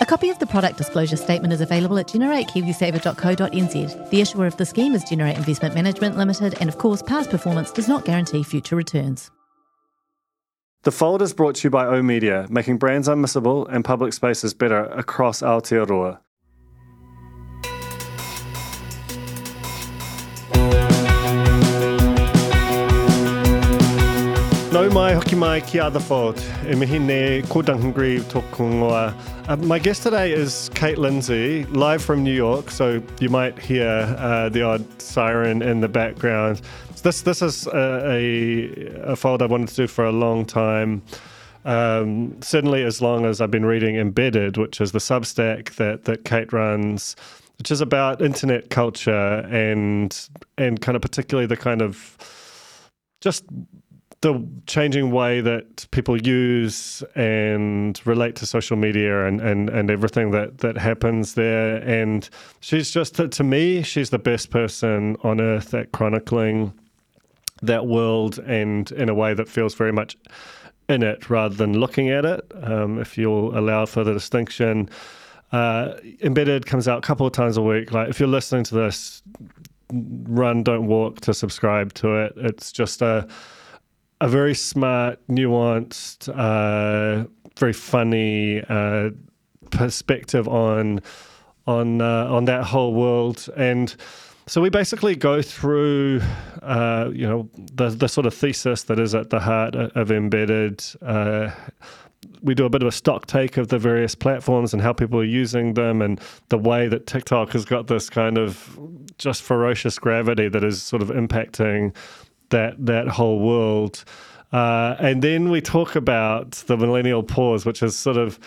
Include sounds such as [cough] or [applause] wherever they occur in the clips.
A copy of the product disclosure statement is available at generatekiwisaver.co.nz. The issuer of the scheme is Generate Investment Management Limited, and of course, past performance does not guarantee future returns. The Fold is brought to you by O Media, making brands unmissable and public spaces better across Aotearoa. No mai hoki mai ki a The Fold. E mihi ne Duncan Greive tōku ngoa. Uh, my guest today is Kate Lindsay, live from New York, so you might hear uh, the odd siren in the background. This this is a, a, a fold I wanted to do for a long time. Um, certainly, as long as I've been reading Embedded, which is the Substack that that Kate runs, which is about internet culture and and kind of particularly the kind of just the changing way that people use and relate to social media and, and, and everything that, that happens there. And she's just, to me, she's the best person on earth at chronicling that world and in a way that feels very much in it rather than looking at it. Um, if you'll allow for the distinction, uh, Embedded comes out a couple of times a week. Like if you're listening to this, run, don't walk to subscribe to it. It's just a a very smart, nuanced, uh, very funny uh, perspective on on uh, on that whole world and. So we basically go through, uh, you know, the the sort of thesis that is at the heart of embedded. Uh, we do a bit of a stock take of the various platforms and how people are using them, and the way that TikTok has got this kind of just ferocious gravity that is sort of impacting that that whole world. Uh, and then we talk about the millennial pause, which is sort of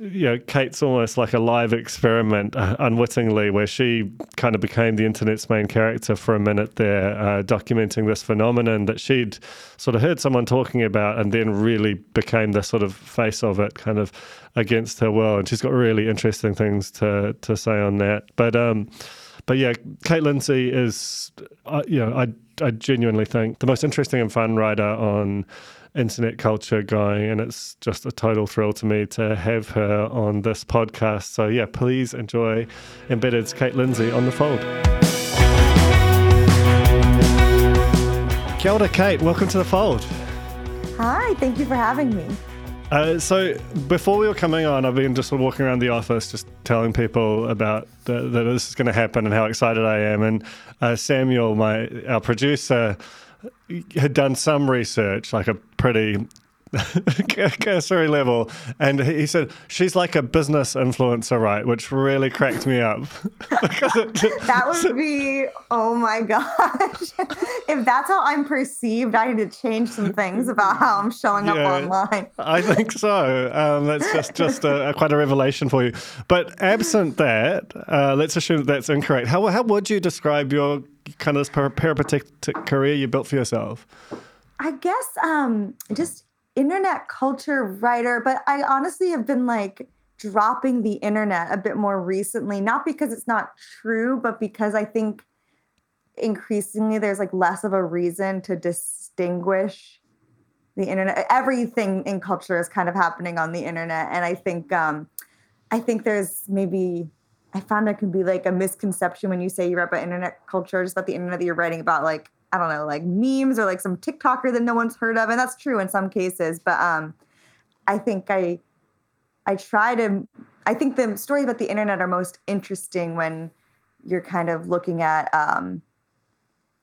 you know, Kate's almost like a live experiment, uh, unwittingly, where she kind of became the internet's main character for a minute there, uh, documenting this phenomenon that she'd sort of heard someone talking about and then really became the sort of face of it, kind of against her will. And she's got really interesting things to to say on that. But um, but yeah, Kate Lindsay is, uh, you know, I I genuinely think the most interesting and fun writer on internet culture going, and it's just a total thrill to me to have her on this podcast. So yeah, please enjoy Embedded's Kate Lindsay on the fold. Kia ora, Kate. Welcome to the fold. Hi, thank you for having me. Uh, so before we were coming on, I've been just walking around the office, just telling people about the, that this is going to happen and how excited I am. And uh, Samuel, my our producer, had done some research, like a pretty cursory level, and he said she's like a business influencer, right? Which really cracked me up. [laughs] [laughs] that would be oh my gosh! [laughs] if that's how I'm perceived, I need to change some things about how I'm showing yeah, up online. I think so. Um, that's just just a, a, quite a revelation for you. But absent that, uh, let's assume that that's incorrect. How how would you describe your kind of this peripatetic career you built for yourself? I guess um, just internet culture writer, but I honestly have been like dropping the internet a bit more recently, not because it's not true, but because I think increasingly there's like less of a reason to distinguish the internet. Everything in culture is kind of happening on the internet. And I think um I think there's maybe I found there can be like a misconception when you say you write about internet culture, just about the internet that you're writing about like I don't know, like memes or like some TikToker that no one's heard of. And that's true in some cases. But um, I think I I try to I think the stories about the internet are most interesting when you're kind of looking at um,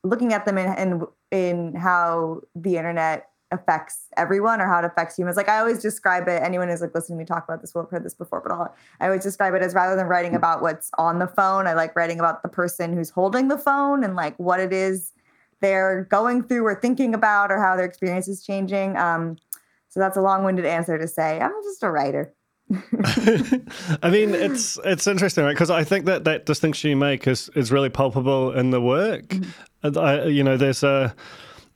looking at them in, in in how the internet affects everyone or how it affects humans. Like I always describe it, anyone who's like listening to me talk about this will have heard this before, but I'll, I always describe it as rather than writing about what's on the phone, I like writing about the person who's holding the phone and like what it is they're going through or thinking about or how their experience is changing. Um, so that's a long-winded answer to say I'm just a writer. [laughs] I mean, it's it's interesting, right? Because I think that that distinction you make is is really palpable in the work. Mm-hmm. I, you know, there's a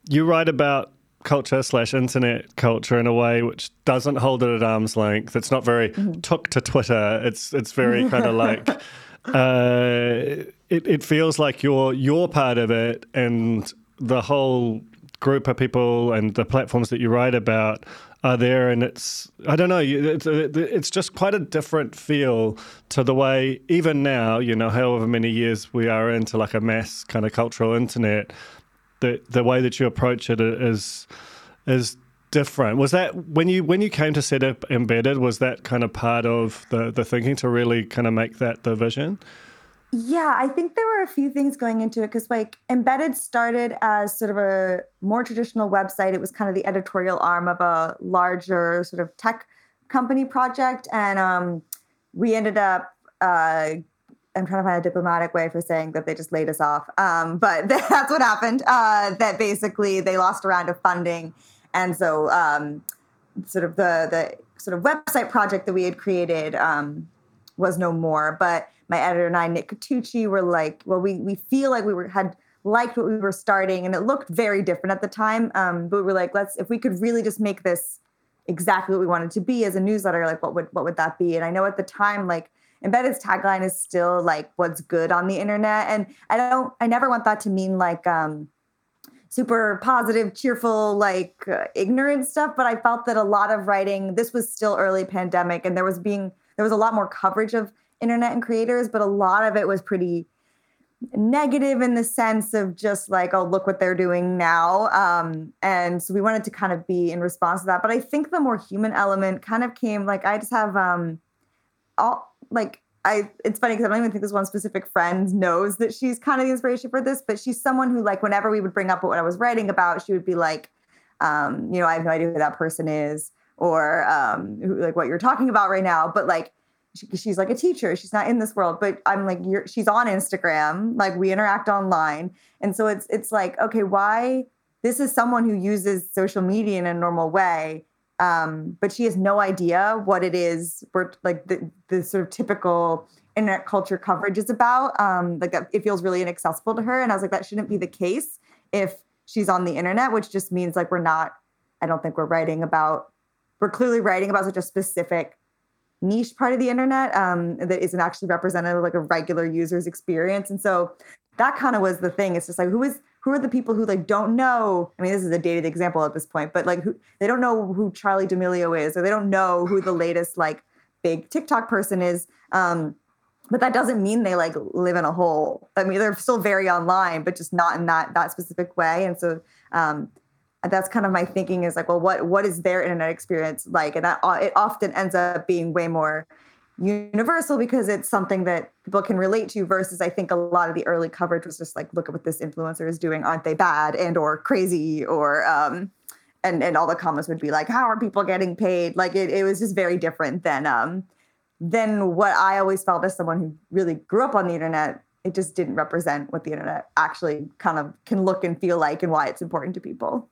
you write about culture slash internet culture in a way which doesn't hold it at arm's length. It's not very mm-hmm. took to Twitter. It's it's very kind of like [laughs] uh, it, it feels like you're you're part of it and the whole group of people and the platforms that you write about are there, and it's I don't know, it's it's just quite a different feel to the way even now, you know, however many years we are into like a mass kind of cultural internet, the the way that you approach it is is different. Was that when you when you came to set up embedded? Was that kind of part of the the thinking to really kind of make that the vision? Yeah, I think there were a few things going into it because, like, Embedded started as sort of a more traditional website. It was kind of the editorial arm of a larger sort of tech company project. And um, we ended up, uh, I'm trying to find a diplomatic way for saying that they just laid us off. Um, [laughs] but [laughs] that's what happened. Uh, that basically they lost a round of funding. And so, um, sort of the, the sort of website project that we had created um, was no more. But my editor and I, Nick Catucci, were like, well, we we feel like we were had liked what we were starting, and it looked very different at the time. Um, but we were like, let's if we could really just make this exactly what we wanted to be as a newsletter, like what would what would that be? And I know at the time, like Embedded's tagline is still like what's good on the internet, and I don't, I never want that to mean like. um super positive, cheerful, like uh, ignorant stuff. But I felt that a lot of writing, this was still early pandemic, and there was being there was a lot more coverage of internet and creators, but a lot of it was pretty negative in the sense of just like, oh, look what they're doing now. Um, and so we wanted to kind of be in response to that. But I think the more human element kind of came like I just have um all like I it's funny because I don't even think this one specific friend knows that she's kind of the inspiration for this, but she's someone who like whenever we would bring up what I was writing about, she would be like, um, you know, I have no idea who that person is or um, who, like what you're talking about right now. But like she, she's like a teacher. She's not in this world but i'm like you're she's on instagram. Like we interact online. And so it's it's like okay why this is someone who uses social media in a normal way um, but she has no idea what it is for like the, the sort of typical internet culture coverage is about. Um, like it feels really inaccessible to her. And i was like that shouldn't be the case if she's on the internet which just means like we're not i don't think we're writing about we're clearly writing about such a specific niche part of the internet um, that isn't actually representative of like a regular user's experience. And so that kind of was the thing. It's just like who is who are the people who like don't know? I mean, this is a dated example at this point, but like who they don't know who Charlie D'Amelio is, or they don't know who the latest like big TikTok person is. Um, but that doesn't mean they like live in a hole. I mean, they're still very online, but just not in that that specific way. And so um, that's kind of my thinking is like, well, what what is their internet experience like? And that it often ends up being way more universal because it's something that people can relate to versus i think a lot of the early coverage was just like look at what this influencer is doing. Aren't they bad and or crazy or um and and all the comments would be like how are people getting paid? Like it, it was just very different than um than what i always felt as someone who really grew up on the internet. It just didn't represent what the internet actually kind of can look and feel like and why it's important to people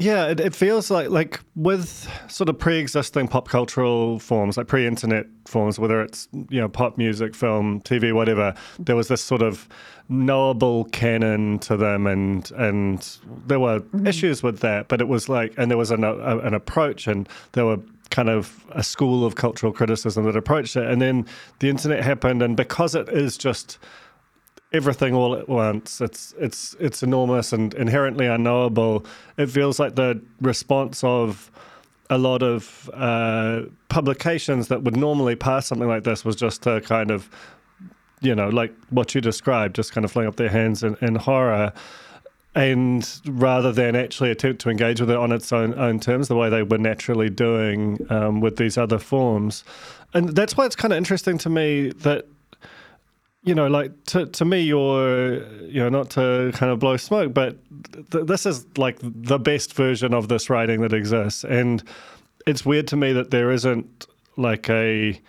yeah, it, it, feels like like with sort of pre-existing pop cultural forms, like pre-internet forms, whether it's you know pop music, film, TV, whatever. There was this sort of knowable canon to them, and and there were mm-hmm. issues with that, but it was like, and there was an a, an approach, and there were kind of a school of cultural criticism that approached it, and then the internet happened, and because it is just everything all at once. It's it's it's enormous and inherently unknowable. It feels like the response of a lot of uh, publications that would normally pass something like this was just to kind of, you know, like what you described, just kind of fling up their hands in, in horror. And rather than actually attempt to engage with it on its own, own terms, the way they were naturally doing um, with these other forms. And that's why it's kind of interesting to me that you know, like to to me, you're you know not to kind of blow smoke, but th- this is like the best version of this writing that exists, and it's weird to me that there isn't like a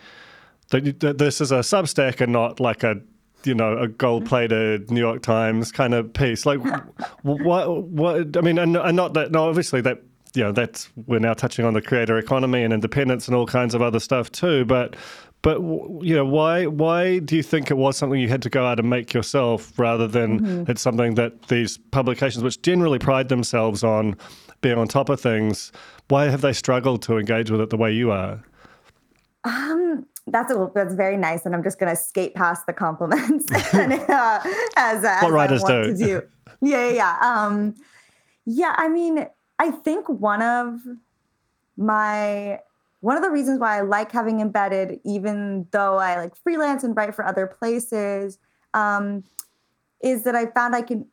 that, that this is a Substack and not like a you know a gold plated New York Times kind of piece. Like what what I mean, and, and not that no, obviously that you know that's we're now touching on the creator economy and independence and all kinds of other stuff too, but but you know why why do you think it was something you had to go out and make yourself rather than mm-hmm. it's something that these publications which generally pride themselves on being on top of things why have they struggled to engage with it the way you are um that's a, that's very nice and i'm just going to skate past the compliments [laughs] and, [laughs] uh, as, uh, what writers do. do. yeah yeah um yeah i mean i think one of my one of the reasons why I like having embedded, even though I like freelance and write for other places, um, is that I found I can,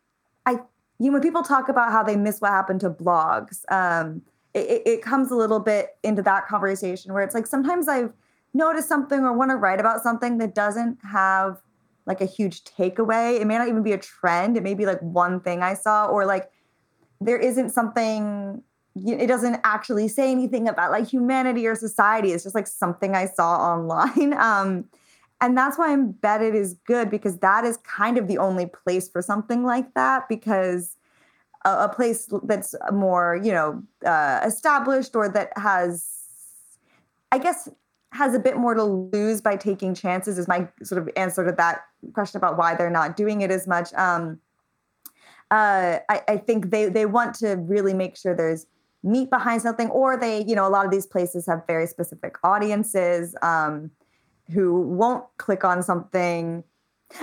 I, you know, when people talk about how they miss what happened to blogs, um, it, it comes a little bit into that conversation where it's like sometimes I've noticed something or want to write about something that doesn't have like a huge takeaway. It may not even be a trend. It may be like one thing I saw, or like there isn't something it doesn't actually say anything about like humanity or society. It's just like something I saw online. [laughs] Um, and that's why embedded is good because that is kind of the only place for something like that because a, a place that's more you know uh, established or that has i guess has a bit more to lose by taking chances is my sort of answer to that question about why they're not doing it as much um, uh, I, I think they they want to really make sure there's meat behind something or they you know a lot of these places have very specific audiences um, who won't click on something.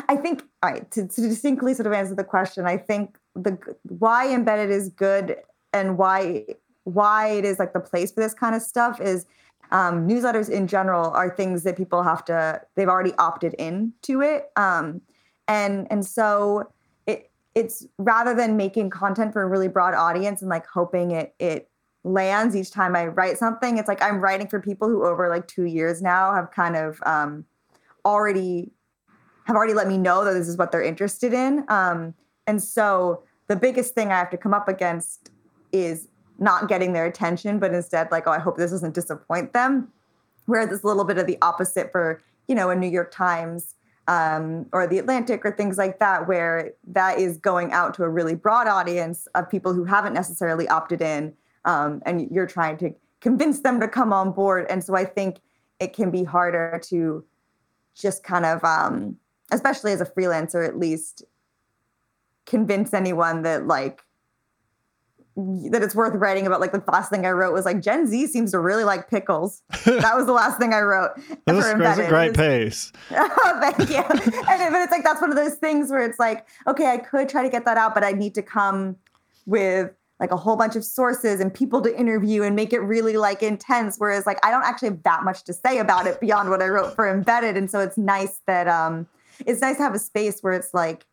I think all right to, to distinctly sort of answer the question i think the why embedded is good and why why it is like the place for this kind of stuff is um, newsletters in general are things that people have to they've already opted in to it um, and and so it it's rather than making content for a really broad audience and like hoping it it lands each time I write something. It's like I'm writing for people who over like two years now have kind of um, already have already let me know that this is what they're interested in. Um, and so the biggest thing I have to come up against is not getting their attention, but instead like, oh, I hope this doesn't disappoint them. Whereas it's a little bit of the opposite for, you know, a New York Times um, or the Atlantic or things like that, where that is going out to a really broad audience of people who haven't necessarily opted in um, and you're trying to convince them to come on board. And so I think it can be harder to just kind of, um, especially as a freelancer, at least convince anyone that like that it's worth writing about. Like the last thing I wrote was like Gen Z seems to really like pickles. [laughs] that was the last thing I wrote. that's, that's a great pace. oh, [laughs] thank you. and, but it's like that's one of those things where it's like, okay, I could try to get that out, but I need to come with like a whole bunch of sources and people to interview and make it really like intense whereas like i don't actually have that much to say about it beyond what i wrote for embedded and so it's nice that um it's nice to have a space where it's like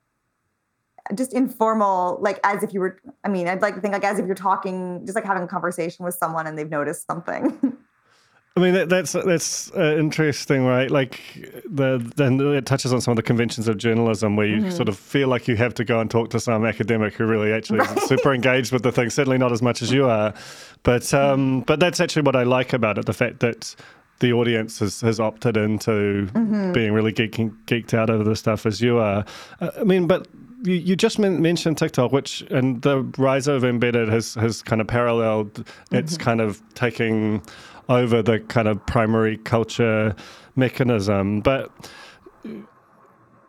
just informal like as if you were i mean i'd like to think like as if you're talking just like having a conversation with someone and they've noticed something [laughs] I mean, that, that's that's uh, interesting, right? Like, the then it touches on some of the conventions of journalism where you mm-hmm. sort of feel like you have to go and talk to some academic who really actually right. is super engaged with the thing. Certainly not as much as you are, but um, but that's actually what I like about it: the fact that the audience has, has opted into mm-hmm. being really geeking, geeked out over the stuff as you are. Uh, I mean, but you, you just mentioned TikTok, which and the rise of embedded has has kind of paralleled. Mm-hmm. It's kind of taking over the kind of primary culture mechanism. But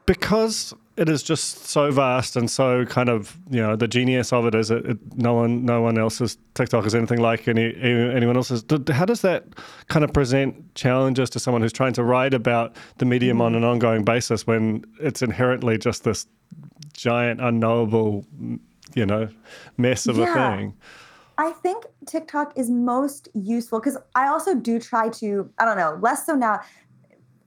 because it is just so vast and so kind of you know the genius of it is it, it no one no one else's TikTok is anything like any anyone else's. How does that kind of present challenges to someone who's trying to write about the medium on an ongoing basis when it's inherently just this giant unknowable you know mess of yeah. a thing? I think TikTok is most useful because I also do try to, I don't know, less so now.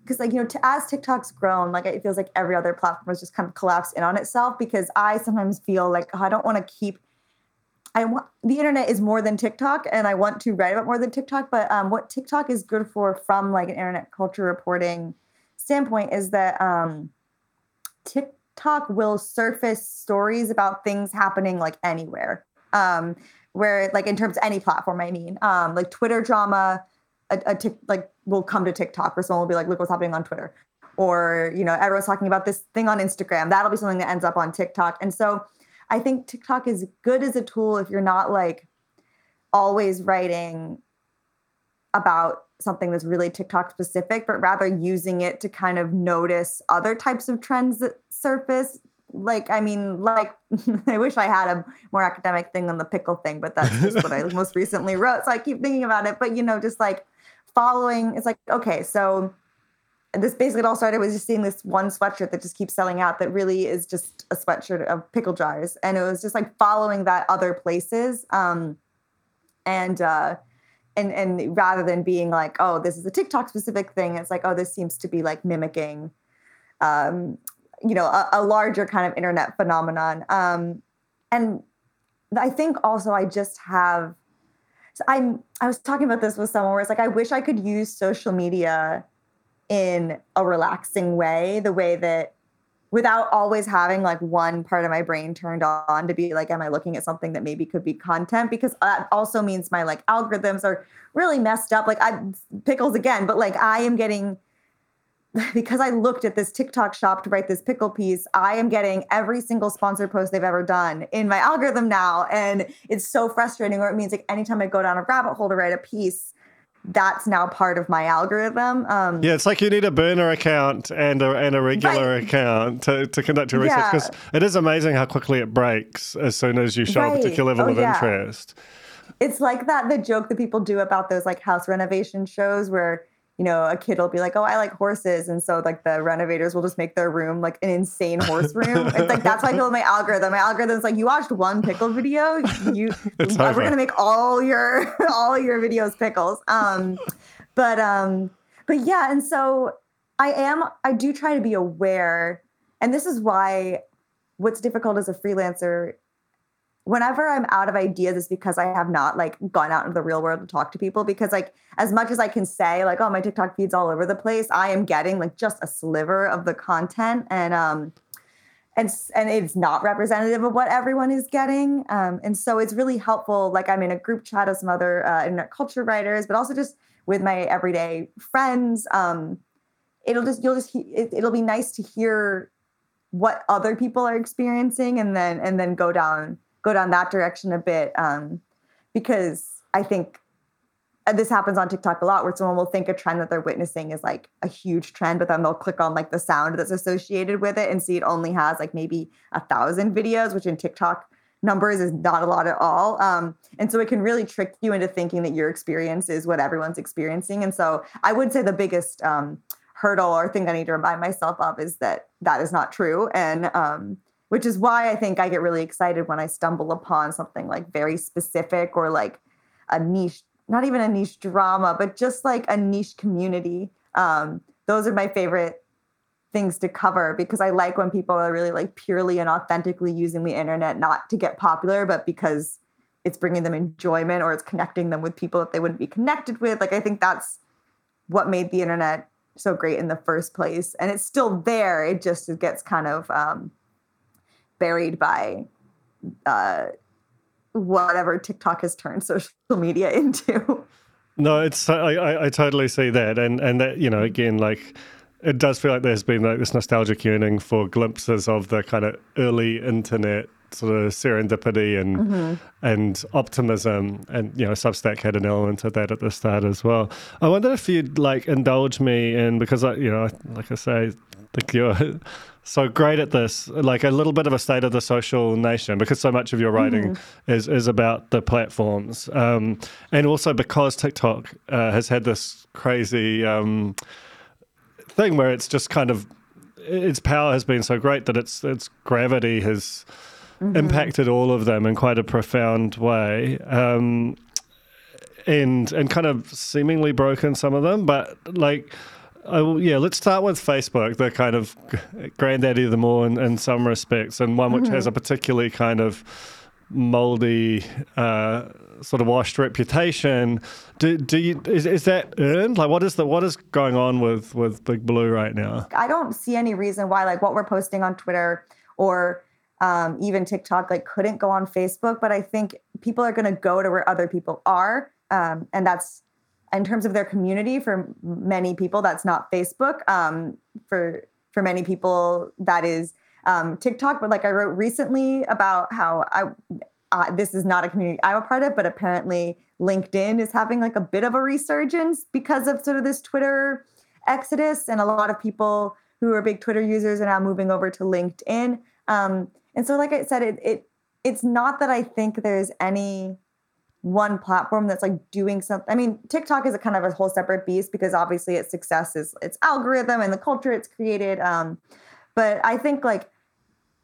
Because like you know, to, as TikTok's grown, like it feels like every other platform has just kind of collapsed in on itself. Because I sometimes feel like oh, I don't want to keep I want the internet is more than TikTok, and I want to write about more than TikTok. But um, what TikTok is good for, from like an internet culture reporting standpoint, is that um, TikTok will surface stories about things happening like anywhere. Um, where like in terms of any platform, I mean, um, like Twitter drama, a, a tic, like will come to TikTok, or someone will be like, "Look what's happening on Twitter," or you know, everyone's talking about this thing on Instagram. That'll be something that ends up on TikTok, and so I think TikTok is good as a tool if you're not like always writing about something that's really TikTok specific, but rather using it to kind of notice other types of trends that surface. Like, I mean, like, [laughs] I wish I had a more academic thing on the pickle thing, but that's just what I [laughs] most recently wrote. So I keep thinking about it. But, you know, just like following, it's like, okay, so this basically it all started with just seeing this one sweatshirt that just keeps selling out that really is just a sweatshirt of pickle jars. And it was just like following that other places. Um, and, uh, and and rather than being like, oh, this is a TikTok specific thing, it's like, oh, this seems to be like mimicking, um, you know, a, a larger kind of internet phenomenon. Um, and I think also I just have. So I'm. I was talking about this with someone where it's like I wish I could use social media in a relaxing way, the way that without always having like one part of my brain turned on to be like am i looking at something that maybe could be content? Because that also means my like algorithms are really messed up. Like i pickles again but like i am getting [laughs] because i looked at this tiktok shop to write this pickle piece i am getting every single sponsored post they've ever done in my algorithm now. And it's so frustrating or it means like anytime i go down a rabbit hole to write a piece that's now part of my algorithm. Um, yeah, it's like you need a burner account and a, and a regular right. account to, to conduct your research because yeah. it is amazing how quickly it breaks as soon as you show right. a particular level oh, of yeah. interest. It's like that the joke that people do about those like house renovation shows where you know, a kid will be like, "Oh, I like horses," and so like the renovators will just make their room like an insane horse room. it's like that's why I [laughs] feel my algorithm. My algorithm's like, you watched one pickle video, you [laughs] we're gonna make all your [laughs] all your videos pickles. Um, but um, but yeah, and so I am. I do try to be aware, and this is why what's difficult as a freelancer whenever I'm out of ideas, it's because I have not like gone out into the real world to talk to people. Because like as much as I can say, like, oh, my TikTok feed's all over the place, I am getting like just a sliver of the content. And um and and it's not representative of what everyone is getting. Um, and so it's really helpful. Like I'm in a group chat of some other uh, internet culture writers, but also just with my everyday friends. Um, it'll just you'll just it, it'll be nice to hear what other people are experiencing, and then and then go down go down that direction a bit um, because I think this happens on TikTok a lot where someone will think a trend that they're witnessing is like a huge trend, but then they'll click on like the sound that's associated with it and see it only has like maybe a thousand videos, which in TikTok numbers is not a lot at all. Um, and so it can really trick you into thinking that your experience is what everyone's experiencing. And so I would say the biggest um, hurdle or thing I need to remind myself of is that that is not true. And um, which is why I think I get really excited when I stumble upon something like very specific or like a niche, not even a niche drama, but just like a niche community. Um, those are my favorite things to cover because I like when people are really like purely and authentically using the internet, not to get popular, but because it's bringing them enjoyment or it's connecting them with people that they wouldn't be connected with. Like, I think that's what made the internet so great in the first place. And it's still there. It just it gets kind of um, buried by uh, whatever TikTok has turned [laughs] social media into. No, it's I, I, I totally see that, and and that you know again like it does feel like there's been like this nostalgic yearning for glimpses of the kind of early internet sort of serendipity and mm-hmm. and optimism and you know substack had an element of that at the start as well i wonder if you'd like indulge me in because i you know like i say think you're [laughs] so great at this, like a little bit of a state of the social nation, because so much of your writing mm-hmm. is is about the platforms, um, and also because TikTok uh, has had this crazy um, thing where it's just kind of its power has been so great that its its gravity has mm-hmm. impacted all of them in quite a profound way. Um, and and kind of seemingly broken some of them, but like uh, yeah, let's start with Facebook, the kind of granddaddy of them all in, in some respects, and one which mm-hmm. has a particularly kind of moldy, uh, sort of washed reputation. Do, do you is, is that earned? Like, what is the what is going on with with Big Blue right now? I don't see any reason why like what we're posting on Twitter or um, even TikTok like couldn't go on Facebook, but I think people are going to go to where other people are, um, and that's in terms of their community for many people that's not facebook um, for for many people that is um, tiktok but like i wrote recently about how i uh, this is not a community I'm a part of, but apparently LinkedIn is having like a bit of a resurgence because of sort of this Twitter exodus, and a lot of people who are big Twitter users are now moving over to LinkedIn. Um, and so, like I said, it, it it's not that I think there's any one platform that's like doing something. I mean, TikTok is a kind of a whole separate beast because obviously its success is its algorithm and the culture it's created. Um, but I think like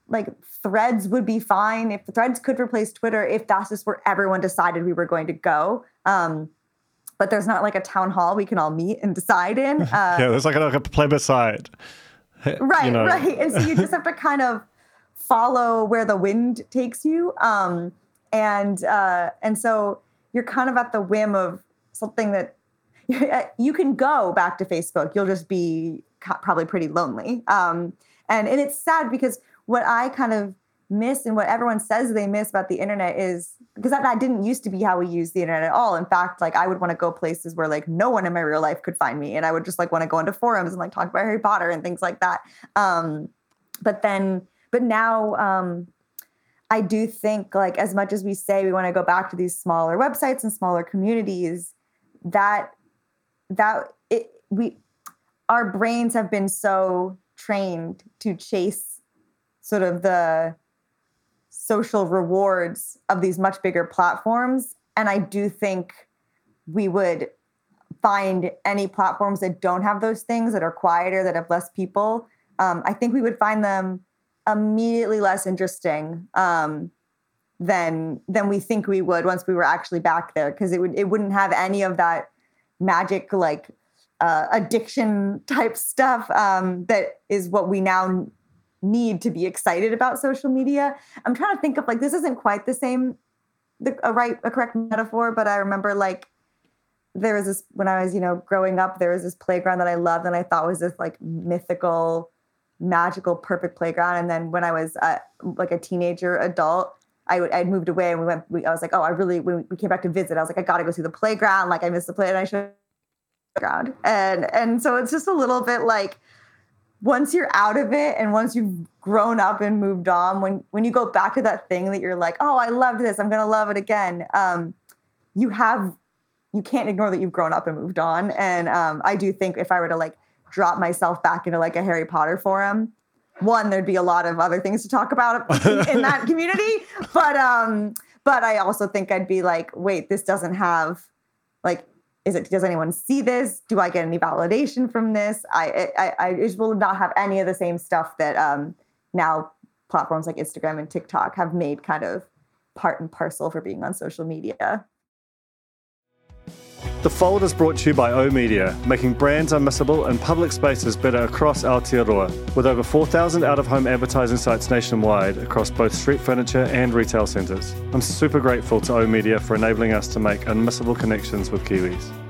like threads would be fine if threads could replace Twitter if that's just where everyone decided we were going to go. Um, but there's not like a town hall we can all meet and decide in. [laughs] Uh, yeah, there's like a, like a plebiscite. [laughs] Right, you know. right. And so you just [laughs] have to kind of follow where the wind takes you. Um, and uh, and so you're kind of at the whim of something that [laughs] you can go back to Facebook. You'll just be probably pretty lonely. Um, and and it's sad because what I kind of miss and what everyone says they miss about the internet is because that, that didn't used to be how we use the internet at all. In fact, like I would want to go places where like no one in my real life could find me, and I would just like want to go into forums and like talk about Harry Potter and things like that. Um, but then, but now. Um, I do think like as much as we say we want to go back to these smaller websites and smaller communities, that that it we our brains have been so trained to chase sort of the social rewards of these much bigger platforms. And I do think we would find any platforms that don't have those things, that are quieter, that have less people. Um, I think we would find them immediately less interesting um, than than we think we would once we were actually back there because it would it wouldn't have any of that magic like uh, addiction type stuff um, that is what we now need to be excited about social media. I'm trying to think of like this isn't quite the same the a right a correct metaphor, but I remember like there was this when I was you know growing up there was this playground that I loved and I thought was this like mythical magical, perfect playground. And then when I was uh, like a teenager, adult, I would I'd moved away and we went. We, I was like, oh, I really. When we came back to visit, I was like, I got to go see the playground. Like I missed the play, and I should playground. And and so it's just a little bit like once you're out of it and once you've grown up and moved on, when when you go back to that thing that you're like, oh, I loved this, I'm gonna love it again. Um, you have you can't ignore that you've grown up and moved on. And um, I do think if I were to like drop myself back into like a Harry Potter forum, one there'd be a lot of other things to talk about [laughs] in, in that community, but um, but I also think I'd be like, wait, this doesn't have like is it does anyone see this? Do i get any validation from this? I i, I just will not have any of the same stuff that um, now platforms like instagram and tiktok have made kind of part and parcel for being on social media the Fold is brought to you by O Media, making brands unmissable and public spaces better across Aotearoa, with over 4,000 out of home advertising sites nationwide across both street furniture and retail centres. I'm super grateful to O Media for enabling us to make unmissable connections with Kiwis.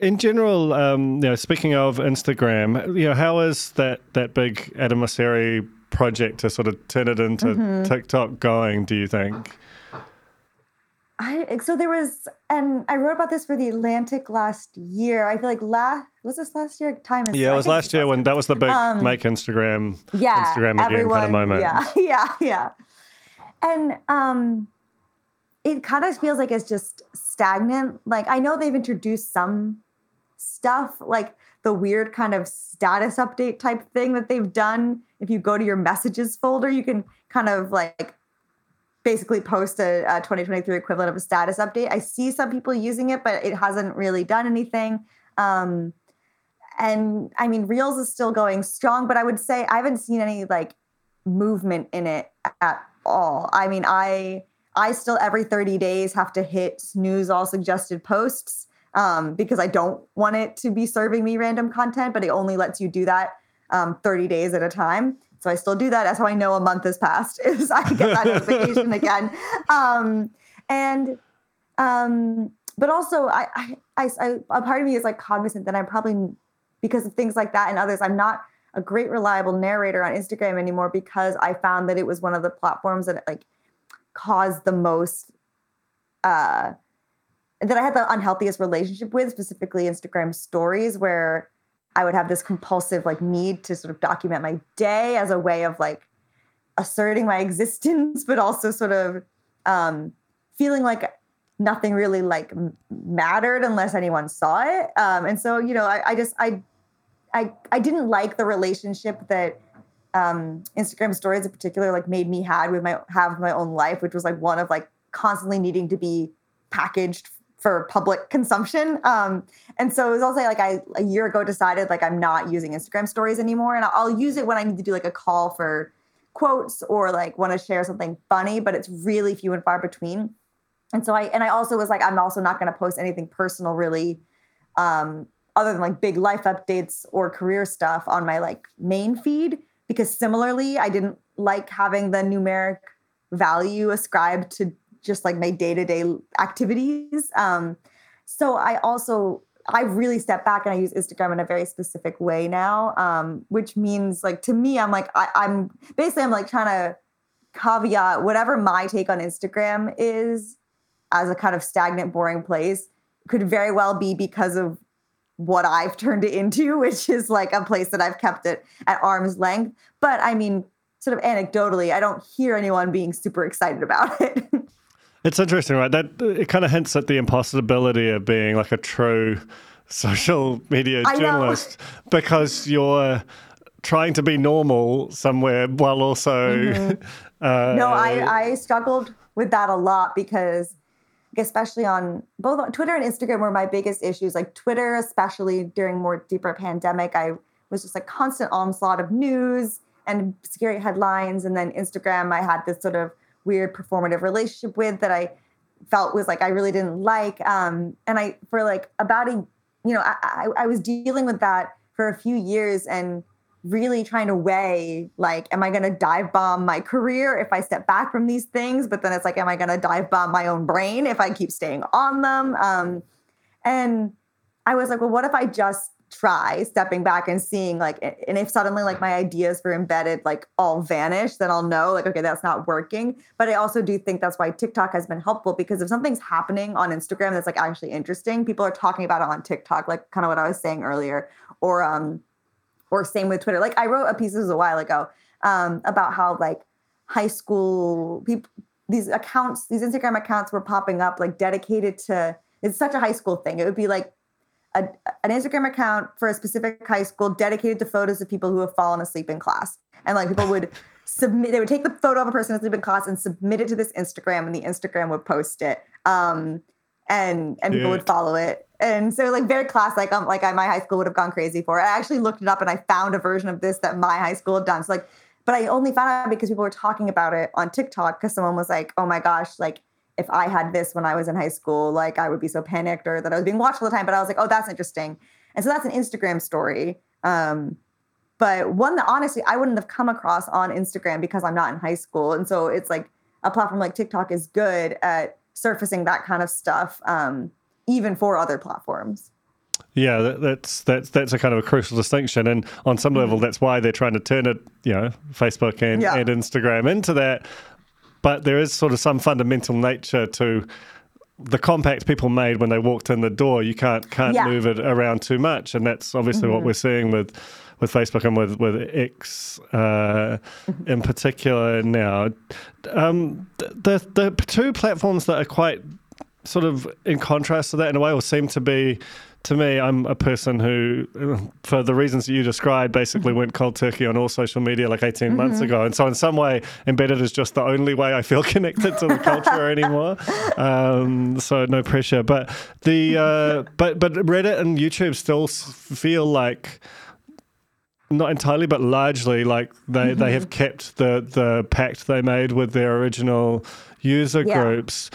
In general, um, you know, speaking of Instagram, you know, how is that that big Adam Mosseri project to sort of turn it into mm-hmm. TikTok going, do you think? I so there was and I wrote about this for the Atlantic last year. I feel like last was this last year? Time is yeah, it was last year when that was the big um, make Instagram yeah, Instagram again everyone, kind of moment. Yeah, [laughs] yeah, yeah. And um it kind of feels like it's just stagnant. Like I know they've introduced some stuff like the weird kind of status update type thing that they've done. If you go to your messages folder, you can kind of like basically post a, a 2023 equivalent of a status update. I see some people using it, but it hasn't really done anything. Um, and I mean, Reels is still going strong, but I would say I haven't seen any like movement in it at all. I mean, I I still every 30 days have to hit snooze all suggested posts um, because I don't want it to be serving me random content, but it only lets you do that um, 30 days at a time. So I still do that. That's how I know a month has passed [laughs] is I get that notification [laughs] again. Um, and um, but also I, I, I, a part of me is like cognizant that I'm probably because of things like that and others, I'm not a great reliable narrator on Instagram anymore because I found that it was one of the platforms that like caused the most uh that I had the unhealthiest relationship with, specifically Instagram stories, where I would have this compulsive like need to sort of document my day as a way of like asserting my [laughs] existence, but also sort of um, feeling like nothing really like mattered unless anyone saw it. Um, and so, you know, I, I just I I I didn't like the relationship that um, Instagram stories in particular like made me had with my have my own life, which was like one of like constantly needing to be packaged for public consumption. Um, and so it was also like I a year ago decided like I'm not using Instagram stories anymore, and I'll use it when I need to do like a call for quotes or like want to share something funny, but it's really few and far between. And so I and I also was like I'm also not going to post anything personal really. Um, other than like big life updates or career stuff on my like main feed because similarly i didn't like having the numeric value ascribed to just like my day-to-day activities um, so i also i really step back and i use instagram in a very specific way now um, which means like to me i'm like I, i'm basically i'm like trying to caveat whatever my take on instagram is as a kind of stagnant boring place could very well be because of what I've [laughs] turned it into, which is like a place that I've kept it at arm's length. But I mean, sort of anecdotally, I don't hear anyone being super excited about [laughs] it. It's interesting, right? That it kind of hints at the impossibility of being like a true social media journalist because you're trying to be normal somewhere while also. Mm-hmm. [laughs] Uh, no, I, I struggled with that a lot because especially on both Twitter and Instagram were my biggest issues. Like Twitter, especially during more deeper pandemic, I was just a constant onslaught of news and scary headlines. And then Instagram, I had this sort of weird performative relationship with that I felt was like I really didn't like. Um, and I for like about a you know I, I, I was dealing with that for a few years and really trying to weigh like am i going to dive bomb my career if i step back from these things but then it's like am i going to dive bomb my own brain if i keep staying on them um, and i was like well what if i just try stepping back and seeing like and if suddenly like my ideas for embedded like all vanish then i'll know like okay that's not working but i also do think that's why tiktok has been helpful because if something's happening on instagram that's like actually interesting people are talking about it on tiktok like kind of what i was saying earlier or um or same with Twitter. Like I wrote a piece this was a while ago um, about how like high school people these accounts these Instagram accounts were popping up like dedicated to it's such a high school thing. It would be like a, an Instagram account for a specific high school dedicated to photos of people who have fallen asleep in class. And like people would [laughs] submit, they would take the photo of a person asleep in class and submit it to this Instagram, and the Instagram would post it. Um, and and people would follow it. And so like very class, like um, like I, my high school would have gone crazy for. It. I actually looked it up and I found a version of this that my high school had done. So like, but I only found out because people were talking about it on TikTok because someone was like, "Oh my gosh, like if I had this when I was in high school, like I would be so panicked or that I was being watched all the time." But I was like, "Oh, that's interesting." And so that's an Instagram story. Um, but one that honestly I wouldn't have come across on Instagram because I'm not in high school. And so it's like a platform like TikTok is good at surfacing that kind of stuff, um, even for other platforms. Yeah, that's that's that's a kind of a crucial distinction, and on some level, mm-hmm. that's why they're trying to turn it, you know, Facebook and, yeah. and Instagram into that. But there is sort of some fundamental nature to the compact people made when they walked in the door. You can't can't yeah. move it around too much, and that's obviously mm-hmm. what we're seeing with with Facebook and with with X uh, in particular now. Um, the the two platforms that are quite sort of in contrast to that in a way, or seem to be. To me, I'm a person who, for the reasons that you described, basically went cold turkey on all social media like 18 mm-hmm. months ago. And so, in some way, embedded is just the only way I feel [laughs] connected to the culture anymore. Um, so, no pressure. But the uh, but but Reddit and YouTube still feel like not entirely, but largely, like they, mm-hmm. they have kept the the pact they made with their original user yeah. groups,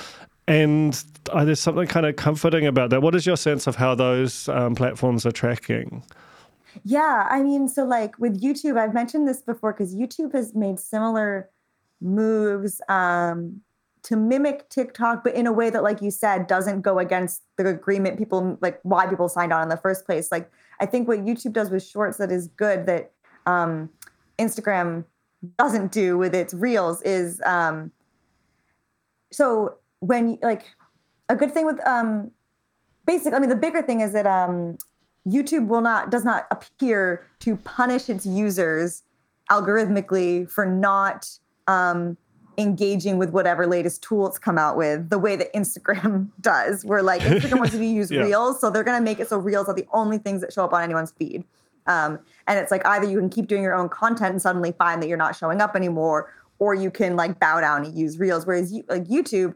and there's something kind of comforting about that. What is your sense of how those um, platforms are tracking? Yeah, I mean, so like with YouTube, I've mentioned this before because YouTube has made similar moves um, to mimic TikTok, but in a way that, like you said, doesn't go against the agreement people like why people signed on in the first place. Like I think what YouTube does with Shorts that is good that um, Instagram doesn't do with its Reels is um, so when like a good thing with um, basically, I mean, the bigger thing is that um, YouTube will not does not appear to punish its users algorithmically for not um, engaging with whatever latest tool it's come out with the way that Instagram [laughs] does. Where like Instagram wants to use [laughs] Yeah. Reels, so they're gonna make it so Reels are the only things that show up on anyone's feed. Um, and it's like either you can keep doing your own content and suddenly find that you're not showing up anymore, or you can like bow down and use Reels. Whereas you, like YouTube,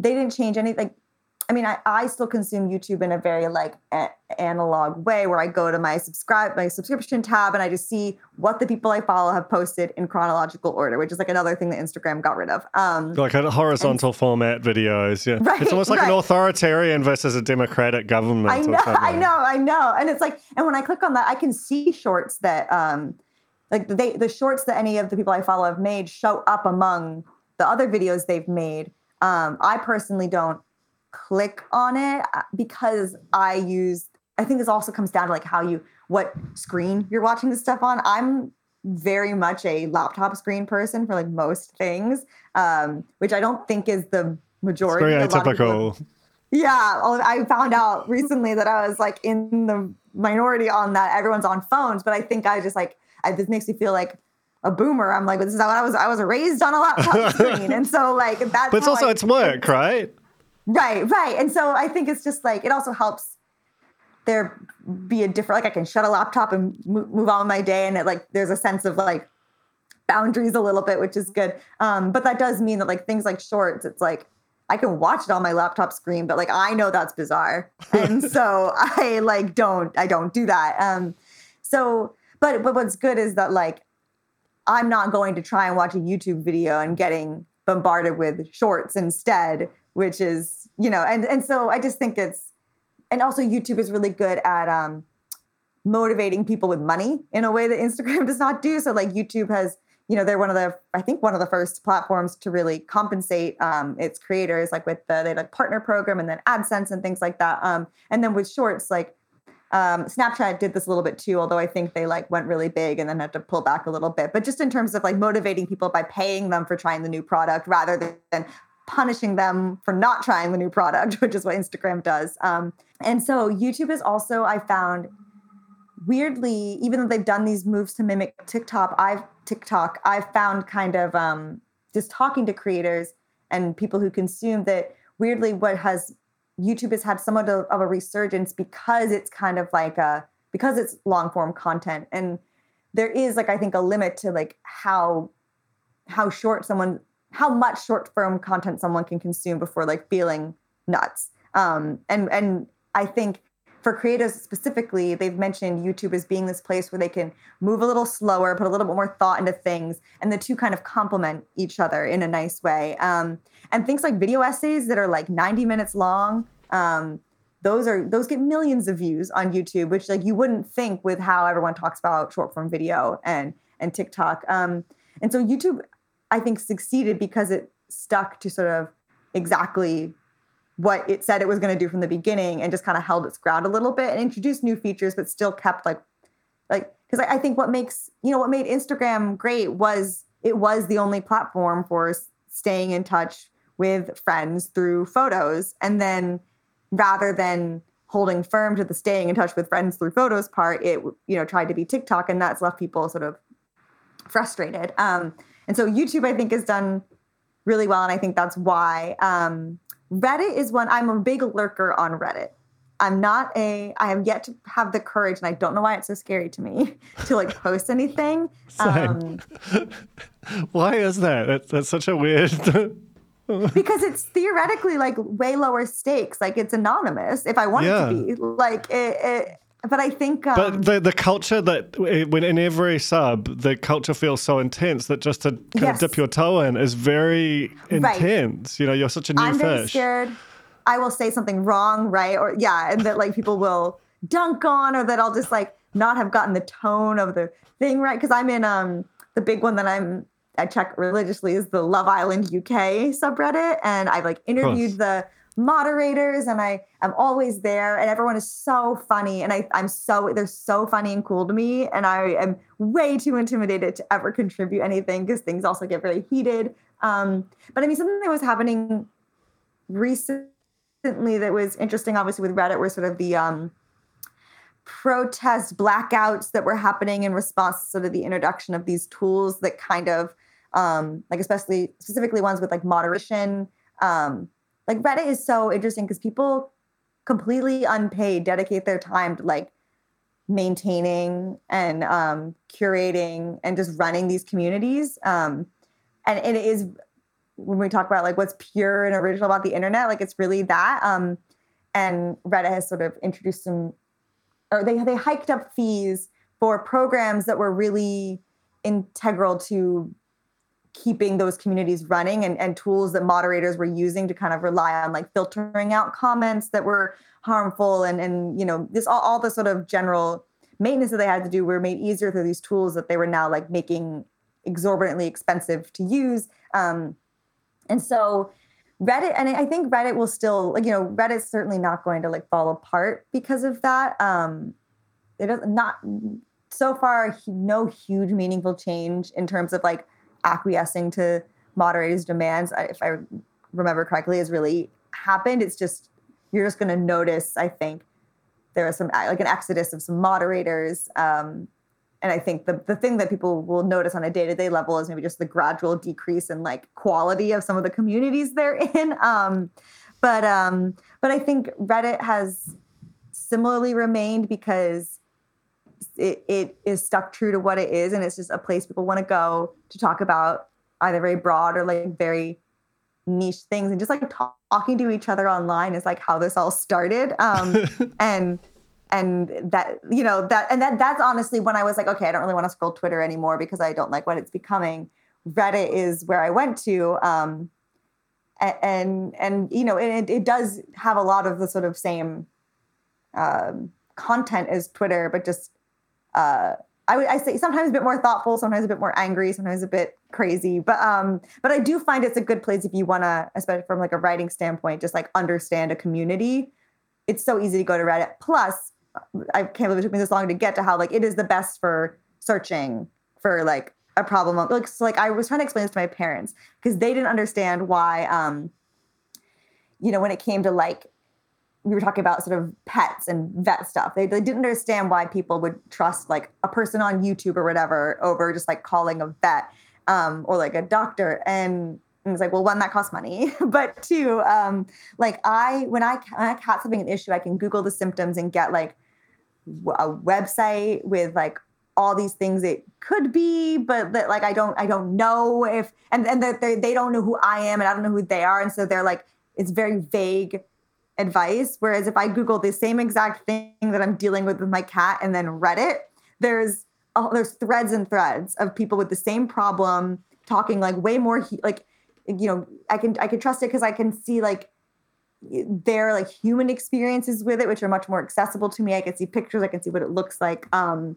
they didn't change anything. I mean, I, I still consume YouTube in a very like a- analog way where I go to my subscribe my subscription tab and I just see what the people I follow have posted in chronological order, which is like another thing that Instagram got rid of. Um, Like a horizontal format videos. Yeah. Right, it's almost like an authoritarian versus a democratic government. I know, I know, I know. And it's like, and when I click on that, I can see shorts that, um, like they, the shorts that any of the people I follow have made show up among the other videos they've made. Um, I personally don't click on it uh, because I use. I think this also comes down to like how you, what screen you're watching this stuff on. I'm very much a laptop screen person for like most things, um, which I don't think is the It's majority. very A people- atypical. yeah, I found out recently that I was like in the minority on that. Everyone's on phones, but I think I just like I, this makes me feel like a boomer. I'm like, this is how I was. I was raised on a laptop [laughs] screen, and so like that's. But it's also I- it's work, right? Right, right, and so I think it's just like it also helps there be a different. Like I can shut a laptop and mo- move on with my day, and it like there's a sense of like boundaries a little bit, which is good. Um, but that does mean that like things like shorts, it's like I can watch it on my laptop screen, but like I know that's bizarre, [laughs] and so I like don't I don't do that. Um, so but but what's good is that like I'm not going to try and watch a YouTube video and getting bombarded with shorts instead, which is you know, and and so I just think it's and also YouTube is really good at um motivating people with money in a way that Instagram [laughs] does not do. So like YouTube has, you know, they're one of the I think one of the first platforms to really compensate um, its creators, like with the they a partner program and then AdSense and things like that. Um, and then with Shorts, like um, Snapchat did this a little bit too, although I think they like went really big and then had to pull back a little bit. But just in terms of like motivating people by paying them for trying the new product rather than punishing them for not trying the new product, [laughs] which is what Instagram does. Um, and so YouTube is also, I found weirdly, even though they've done these moves to mimic TikTok, I've TikTok, I've found kind of um, just talking to creators and people who consume that weirdly what has YouTube has had somewhat of, of a resurgence because it's kind of like a because it's long form content and there is like I think a limit to like how how short someone how much short form content someone can consume before like feeling nuts. Um, and and I think for creators specifically, they've mentioned YouTube as being this place where they can move a little slower, put a little bit more thought into things, and the two kind of complement each other in a nice way. Um, and things like video essays that are like 90 minutes long, um, those are those get millions of views on YouTube, which like you wouldn't think with how everyone talks about short form video and and TikTok. Um, and so YouTube, I think, succeeded because it stuck to sort of exactly what it said it was going to do from the beginning and just kind of held its ground a little bit and introduced new features but still kept like like because I, I think what makes you know what made instagram great was it was the only platform for staying in touch with friends through photos. And then rather than holding firm to the staying in touch with friends through photos part it you know tried to be tiktok and that's left people sort of frustrated. Um, and so youtube i think has done really well and i think that's why um, reddit is one i'm a big lurker on reddit i'm not a i have yet to have the courage and i don't know why it's so scary to me [laughs] to like post anything um, [laughs] Why is that? That's, that's such a weird. [laughs] because it's theoretically like way lower stakes like it's anonymous if i want Yeah. it to be like it, it but i think um, But the the culture that when in every sub, the culture feels so intense that just to kind Yes. of dip your toe in is very Right. intense. You know, you're such a new I'm fish. scared. I will say something wrong, right? Or yeah, and that like people will dunk on, or that I'll just like not have gotten the tone of the thing right because I'm in um the big one that I'm I check religiously is the Love Island UK subreddit, and I've like interviewed the moderators, and I am always there, and everyone is so funny, and I I'm so they're so funny and cool to me, and I am way too intimidated to ever contribute anything because things also get very heated. Um, but I mean, something that was happening recently that was interesting, obviously with Reddit, were sort of the um protest blackouts that were happening in response to sort of the introduction of these tools that kind of um, like especially specifically ones with like moderation um, like reddit is so interesting because people completely unpaid dedicate their time to like maintaining and um, curating and just running these communities. Um, and it is when we talk about like what's pure and original about the internet like it's really that. Um, and reddit has sort of introduced some or they they hiked up fees for programs that were really integral to keeping those communities running and, and tools that moderators were using to kind of rely on like filtering out comments that were harmful and and you know this all, all the sort of general maintenance that they had to do were made easier through these tools that they were now like making exorbitantly expensive to use um, and so Reddit, and I think Reddit will still, like, you know, Reddit's certainly not going to like fall apart because of that. Um, it does not so far, no huge meaningful change in terms of like acquiescing to moderators' demands. If I remember correctly, has really happened. It's just you're just going to notice. I think there is some like an exodus of some moderators. Um, and I think the the thing that people will notice on a day to day level is maybe just the gradual decrease in like quality of some of the communities they're [laughs] in. Um, but um, but I think Reddit has similarly remained because it, it is stuck true to what it is, and it's just a place people want to go to talk about either very broad or like very niche things, and just like talk, talking to each other online is like how this all started. Um, [laughs] and and that you know that and that that's honestly when i was like okay i don't really want to scroll twitter anymore because i don't like what it's becoming reddit is where i went to um and and, and you know it, it does have a lot of the sort of same um, content as twitter but just uh I would I say sometimes a bit more thoughtful, sometimes a bit more angry, sometimes a bit crazy. But um, but I do find it's a good place if you want to, especially from like a writing standpoint, just like understand a community. It's so easy to go to Reddit. Plus, I can't believe it took me this long to get to how like it is the best for searching for like a problem. Like, so, like I was trying to explain this to my parents because they didn't understand why, um, you know, when it came to like we were talking about sort of pets and vet stuff. They, they didn't understand why people would trust like a person on YouTube or whatever over just like calling a vet um, or like a doctor. And, and it's like, well, one, that costs money, [laughs] but two, um, like I when I when a cat's having an issue, I can Google the symptoms and get like a website with like all these things it could be, but that like I don't I don't know if and and that they, they don't know who I am and I don't know who they are, and so they're like it's very vague advice. Whereas if I Google the same exact thing that I'm dealing with with my cat and then Reddit, there's oh, there's threads and threads of people with the same problem talking like way more like you know I can I can trust it because I can see like their like human experiences with it, which are much more accessible to me. I can see pictures, I can see what it looks like, um,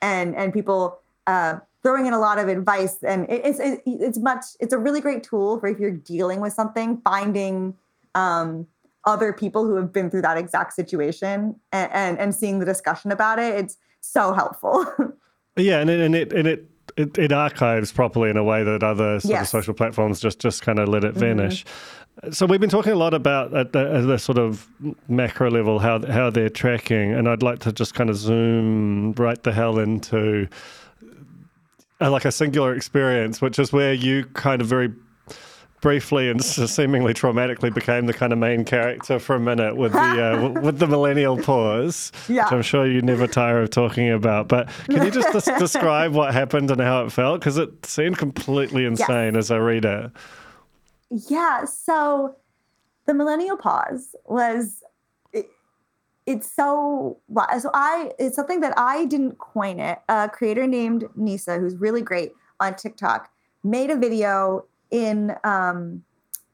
and and people uh, throwing in a lot of advice. And it, it's it, it's much it's a really great tool for if you're dealing with something, finding um, other people who have been through that exact situation and and, and seeing the discussion about it. It's so helpful. [laughs] yeah, and it, and it and it it, it, archives properly in a way that other sort yes. of social platforms just just kind of let it vanish. Mm-hmm. So we've been talking a lot about at the, at the, sort of macro level how how they're tracking, and I'd like to just kind of zoom right the hell into a, uh, like a singular experience, which is where you kind of very briefly and seemingly traumatically became the kind of main character for a minute with the uh, with the millennial pause, yeah. which I'm sure you never tire of talking about. But can you just [laughs] describe what happened and how it felt? Because it seemed completely insane yes. as I read it. Yeah. So the millennial pause was it, it's so so I it's something that I didn't coin it. A creator named Nisa, who's really great on TikTok, made a video in um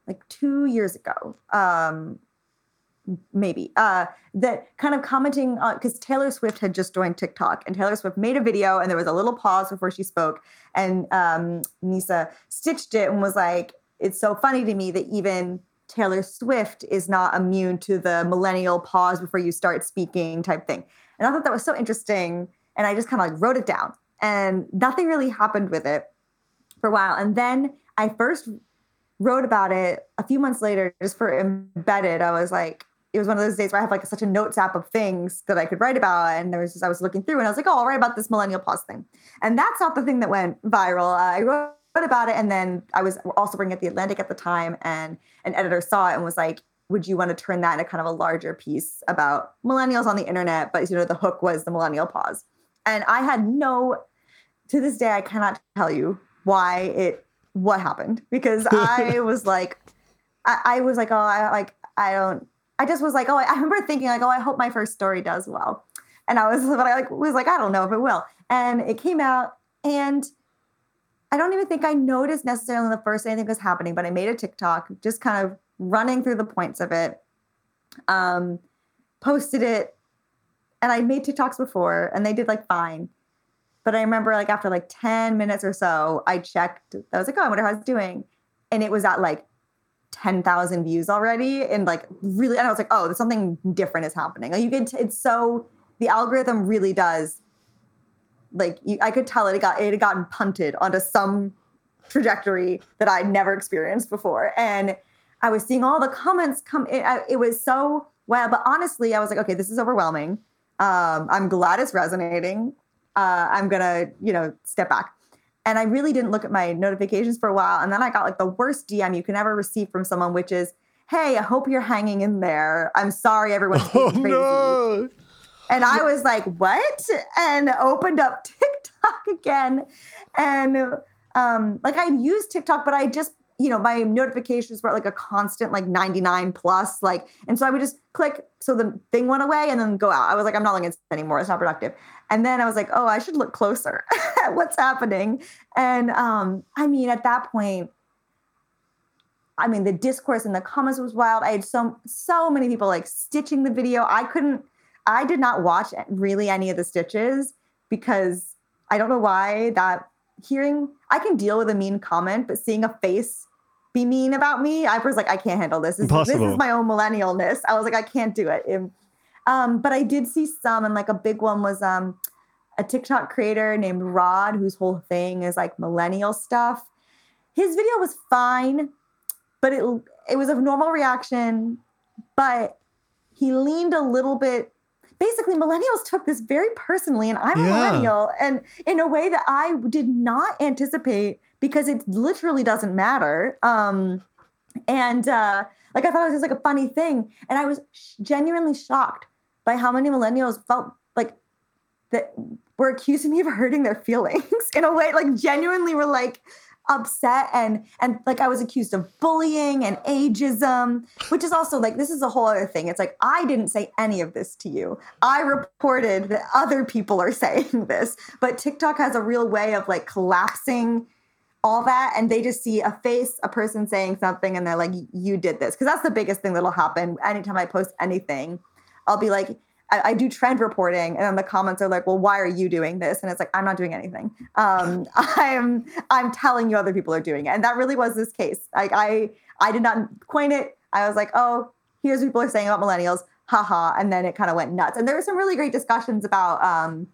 like two years ago. Um maybe uh that kind of commenting on because taylor swift had just joined tiktok and taylor swift made a video and there was a little pause before she spoke. And um nisa stitched it and was like it's so funny to me that even taylor swift is not immune to the millennial pause before you start speaking type thing. And i thought that was so interesting and i just kind of like wrote it down. And nothing really happened with it for a while. And then i first wrote about it a few months later just for embedded i was like it was one of those days where I have like such a notes app of things that I could write about. And there was just, I was looking through and I was like, oh, I'll write about this millennial pause thing. And that's not the thing that went viral. Uh, I wrote about it. And then I was also working at The Atlantic at the time. And an editor saw it and was like, would you want to turn that into kind of a larger piece about millennials on the internet? But, you know, the hook was the millennial pause. And I had no, to this day, I cannot tell you why it, what happened because [laughs] I was like, I, I was like, oh, I like, I don't, I just was like, oh, I remember thinking like, oh, I hope my first story does well. And I was, [laughs] but I like was like, I don't know if it will. And it came out, and I don't even think I noticed necessarily the first anything was happening, but I made a TikTok, just kind of running through the points of it. Um, posted it, and I made TikToks before, and they did like fine. But I remember like after like 10 minutes or so, I checked. I was like, oh, I wonder how it's doing. And it was at like 10,000 views already and like really and I was like oh something different is happening like you can t- it's so the algorithm really does like you, I could tell it, it got it had gotten punted onto some trajectory that I'd never experienced before and I was seeing all the comments come it, it was so well but honestly I was like okay this is overwhelming um, I'm glad it's resonating uh, I'm gonna you know step back and I really didn't look at my notifications for a while. And then I got like the worst DM you can ever receive from someone, which is, Hey, I hope you're hanging in there. I'm sorry everyone's [laughs] being oh, crazy. No. And I was like, What? And opened up [laughs] TikTok again. And um, like I'd used TikTok, but I just you know, my notifications were like a constant like 99 plus, like, and so I would just click. So the thing went away and then go out. I was like, I'm not looking at this anymore. It's not productive. And then I was like, oh, I should look closer [laughs] at what's happening. And um, I mean, at that point, I mean, the discourse in the comments was wild. I had so so many people like stitching the video. I couldn't, I did not watch really any of the stitches because I don't know why that hearing I can deal with a mean comment, but seeing a face be mean about me. I was like, I can't handle this. This, this is my own millennialness. I was like, I can't do it. Um, but I did see some, and like a big one was um, a TikTok creator named Rod, whose whole thing is like millennial stuff. His video was fine, but it it was a normal reaction, but he leaned a little bit basically millennials took this very personally and i'm a millennial and in a way that i did not anticipate because it literally doesn't matter um, and uh, like i thought it was just like a funny thing and i was genuinely shocked by how many millennials felt like that were accusing me of hurting their feelings [laughs] in a way like genuinely were like upset and and like I was accused of bullying and ageism, which is also like this is a whole other thing. It's like I didn't say any of this to you. I reported that other people are [laughs] saying this, but TikTok has a real way of like collapsing all that and they just see a face, a person saying something and they're like you did this because that's the biggest thing that'll happen anytime I post anything. I'll be like I, do trend reporting, and then the comments are like, "Well, why are you doing this?" And it's like, "I'm not doing anything. Um, [laughs] I'm I'm telling you other people are doing it." And that really was this case. Like I I did not coin it. I was like, "Oh, here's what people are saying about millennials." Haha, and then it kind of went nuts. And there were some really great discussions about um,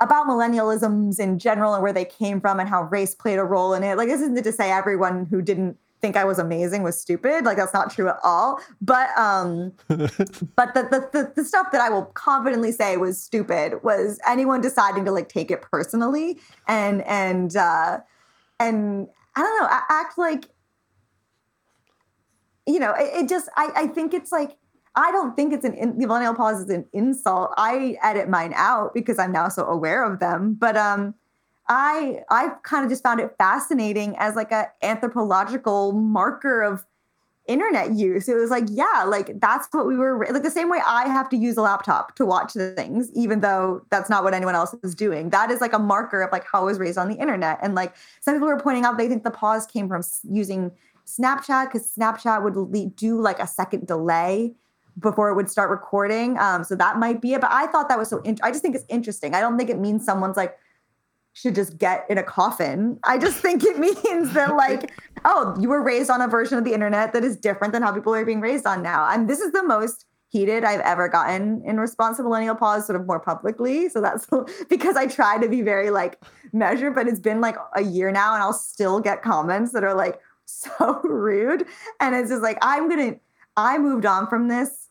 about millennialisms in general and where they came from and how race played a role in it. Like this isn't to say everyone who didn't think I was amazing was stupid. Like that's not true at all. But um [laughs] but the, the, the the stuff that I will confidently say was stupid was anyone deciding to like take it personally and and uh and I don't know, act like you know, it, it just I I think it's like I don't think it's an in, the millennial pause is an insult. I edit mine out because I'm now so aware of them. But um I I kind of just found it fascinating as like a anthropological marker of internet use. It was like, yeah, like that's what we were like the same way I have to use a laptop to watch the things, even though that's not what anyone else is doing. That is like a marker of like how I was raised on the internet. And like some people were pointing out they think the pause came from using Snapchat because Snapchat would do like a second delay before it would start recording. Um, so that might be it. But I thought that was so. In- I just think it's interesting. I don't think it means someone's like should just get in a coffin. I just think it [laughs] means that like, oh, you were raised on a version of the internet that is different than how people are being raised on now. And this is the most heated I've ever gotten in response to millennial pause, sort of more publicly. So that's [laughs] because I try to be very like measured, but it's been like a year now, and I'll still get comments that are like [laughs] so rude. And it's just like I'm gonna. I moved on from this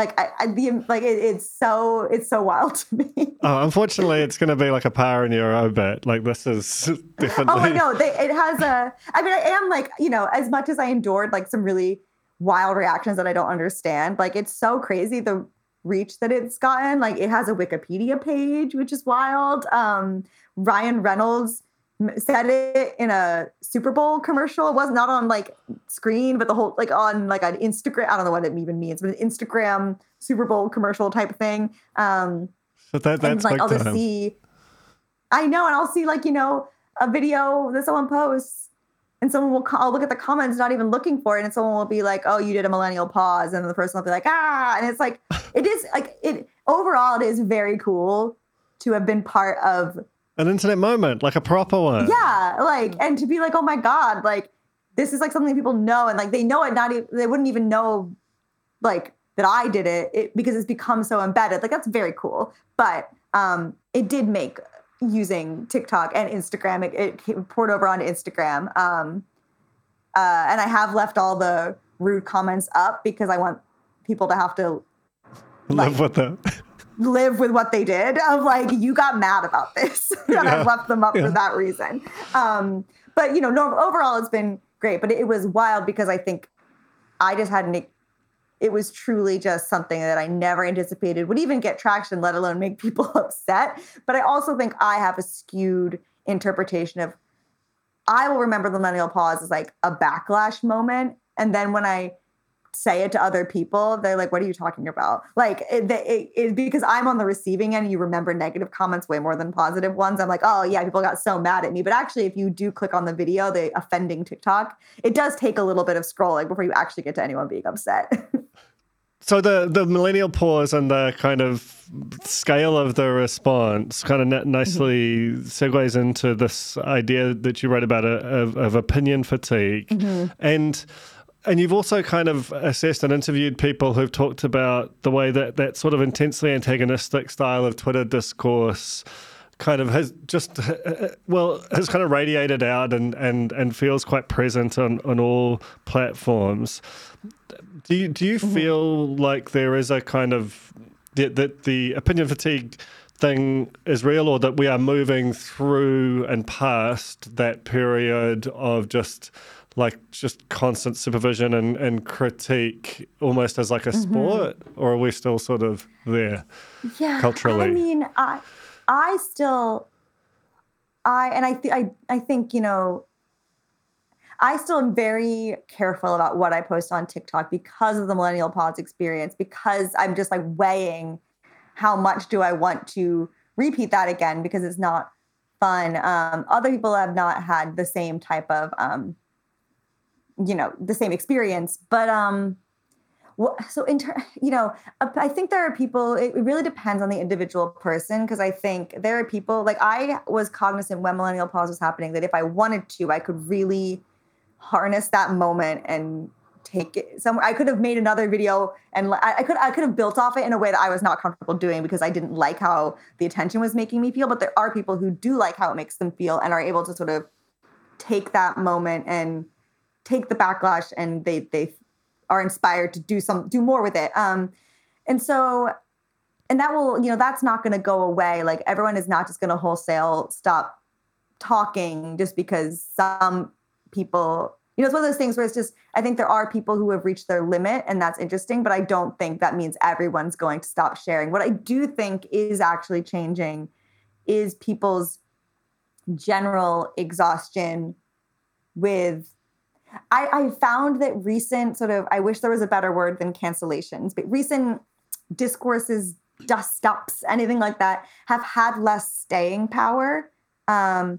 like I, I the like it, it's so it's so wild to me. [laughs] Oh, unfortunately, it's going to be like a power in your obit. Like this is definitely. [laughs] Oh, I know. They, it has a. I mean, I am like you know, as much as I endured like some really wild reactions that I don't understand. Like it's so crazy the reach that it's gotten. Like it has a Wikipedia page, which is wild. Um, Ryan Reynolds said it in a Super Bowl commercial. It was not on like screen, but the whole like on like an Instagram. I don't know what it even means, but an Instagram Super Bowl commercial type of thing. Um, but that that's and, like I'll just see. I know, and I'll see like you know a video that someone posts, and someone will. I'll look at the comments, not even looking for it, and someone will be like, "Oh, you did a millennial pause," and the person will be like, "Ah," and it's like it is like it overall. It is very cool to have been part of an internet moment, like a proper one. Yeah, like and to be like, oh my god, like this is like something people know, and like they know it. Not even, they wouldn't even know like that I did it, it because it's become so embedded. Like that's very cool, but um, it did make using TikTok and Instagram. It, it poured over onto Instagram, um, uh, and I have left all the rude comments up because I want people to have to live with them [laughs] live with what they did of like you got mad about this [laughs] and yeah. i left them up yeah. for that reason um, but you know no, overall it's been great but it, was wild because i think i just hadn't it was truly just something that i never anticipated would even get traction let alone make people [laughs] upset but i also think i have a skewed interpretation of i will remember the millennial pause as like a backlash moment and then when i say it to other people, they're like, "What are you talking about?" Like, it, it, it, because I'm on the receiving end, you remember negative comments way more than positive ones. I'm like, "Oh yeah, people got so mad at me." But actually, if you do click on the video, the offending TikTok, it does take a little bit of scrolling before you actually get to anyone being upset. [laughs] so the the millennial pause and the kind of scale of the response kind of nicely mm-hmm. segues into this idea that you write about a, uh, of, of opinion fatigue mm-hmm. and and you've also kind of assessed and interviewed people who've talked about the way that that sort of intensely antagonistic style of Twitter discourse kind of has just well has kind of radiated out and and and feels quite present on on all platforms. Do you do you mm-hmm. feel like there is a kind of that the, the opinion fatigue thing is real or that we are moving through and past that period of just like just constant supervision and, and critique almost as like a mm-hmm. sport? Or are we still sort of there yeah culturally? i mean i i still i and i th- i i think you know i still am very careful about what i post on tiktok because of the millennial pause experience because i'm just like weighing how much do i want to repeat that again because it's not fun. Um, other people have not had the same type of um, you know the same experience but um so in ter- [laughs] you know i think there are people it really depends on the individual person because i think there are people like i was cognizant when millennial pause was happening that if i wanted to i could really harness that moment and take it somewhere i could have made another video and I, could i could have built off it in a way that i was not comfortable doing because i didn't like how the attention was making me feel but there are people who do like how it makes them feel and are able to sort of take that moment and take the backlash and they they are inspired to do some do more with it. Um, and so and that will you know that's not going to go away. Like everyone is not just going to wholesale stop talking just because some people you know it's one of those things where it's just i think there are people who have reached their limit and that's interesting but i don't think that means everyone's going to stop sharing what i do think is actually changing is people's general exhaustion with I, I found that recent sort of, I wish there was a better word than cancellations, but recent discourses, dust ups, anything like that, have had less staying power. Um,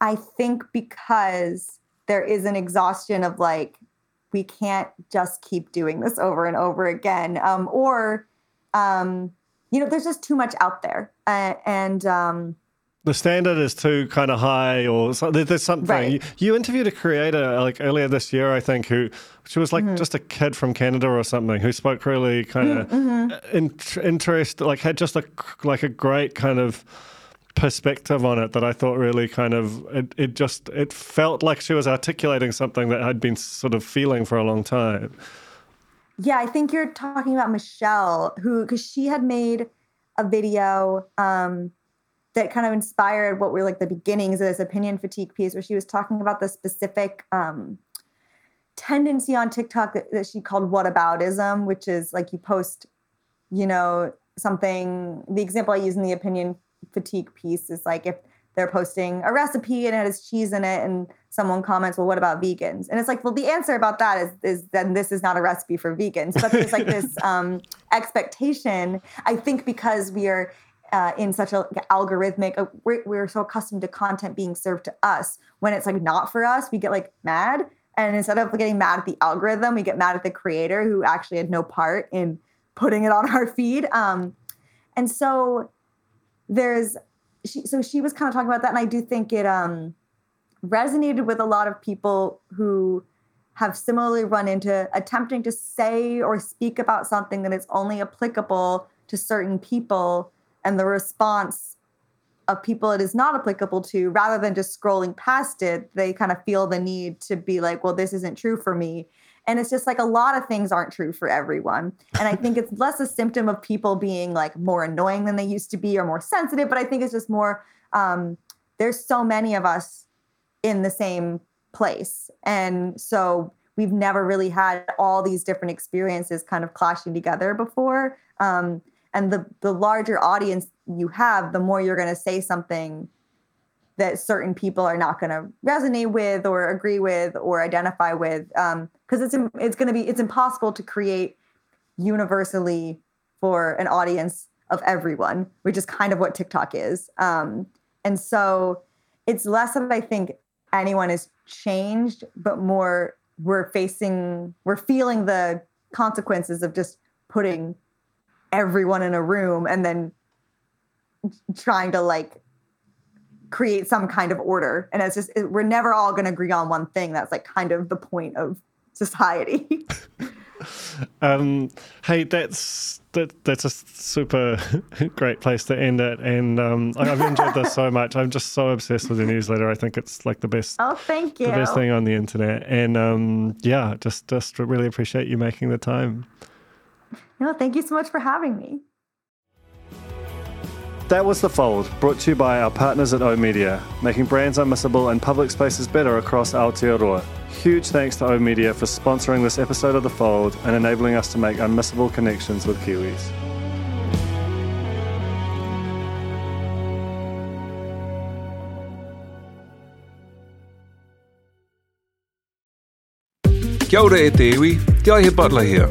I think because there is an exhaustion of like we can't just keep doing this over and over again. Um, or, um, you know, there's just too much out there. Uh, and um, the standard is too kind of high, or so, there's something. Right. You, you interviewed a creator like earlier this year, I think, who she was like Mm-hmm. just a kid from Canada or something, who spoke really kind of Mm-hmm. in, interest, like had just a like a great kind of perspective on it that I thought really kind of it, it just it felt like she was articulating something that I'd been sort of feeling for a long time. Yeah, I think you're talking about Michelle, who because she had made a video um, that kind of inspired what were like the beginnings of this opinion fatigue piece, where she was talking about the specific um, tendency on TikTok that, that she called "what whataboutism, which is like you post, you know, something. The example I use in the opinion fatigue piece is like if they're posting a recipe and it has cheese in it and someone comments well what about vegans and it's like well the answer about that is is then this is not a recipe for vegans but there's like this [laughs] um, expectation i think because we are uh, in such a algorithmic uh, we're, we're so accustomed to content being served to us. When it's like not for us we get like mad. And instead of getting mad at the algorithm we get mad at the creator who actually had no part in putting it on our feed. Um, and so there's she so she was kind of talking about that and i do think it um resonated with a lot of people who have similarly run into attempting to say or speak about something that is only applicable to certain people and the response of people it is not applicable to rather than just scrolling past it they kind of feel the need to be like well this isn't true for me and it's just like a lot of things aren't true for everyone. And I think it's less a symptom of people being like more annoying than they used to be or more sensitive, but I think it's just more um, there's so many of us in the same place. And so we've never really had all these different experiences kind of clashing together before. Um, and the the larger audience you have, the more you're going to say something that certain people are not going to resonate with or agree with or identify with because it's it's going to be it's impossible to create universally for an audience of everyone which is kind of what tiktok is. Um, and so it's less that i think anyone has changed but more we're facing we're feeling the consequences of just putting everyone in a room and then trying to like create some kind of order and it's just it, we're never all going to agree on one thing that's like kind of the point of society [laughs] Um, hey, that's that, that's a super [laughs] great place to end it, and um, I- I've enjoyed this so much. I'm just so obsessed with the newsletter. I think it's like the best, oh thank you the best thing on the internet, and um, yeah, just just really appreciate you making the time. No thank you so much for having me That was The Fold, brought to you by our partners at O Media, making brands unmissable and public spaces better across Aotearoa. Huge thanks to O Media for sponsoring this episode of The Fold and enabling us to make unmissable connections with Kiwis. Kia ora e te iwi, Te Aihe Butler here,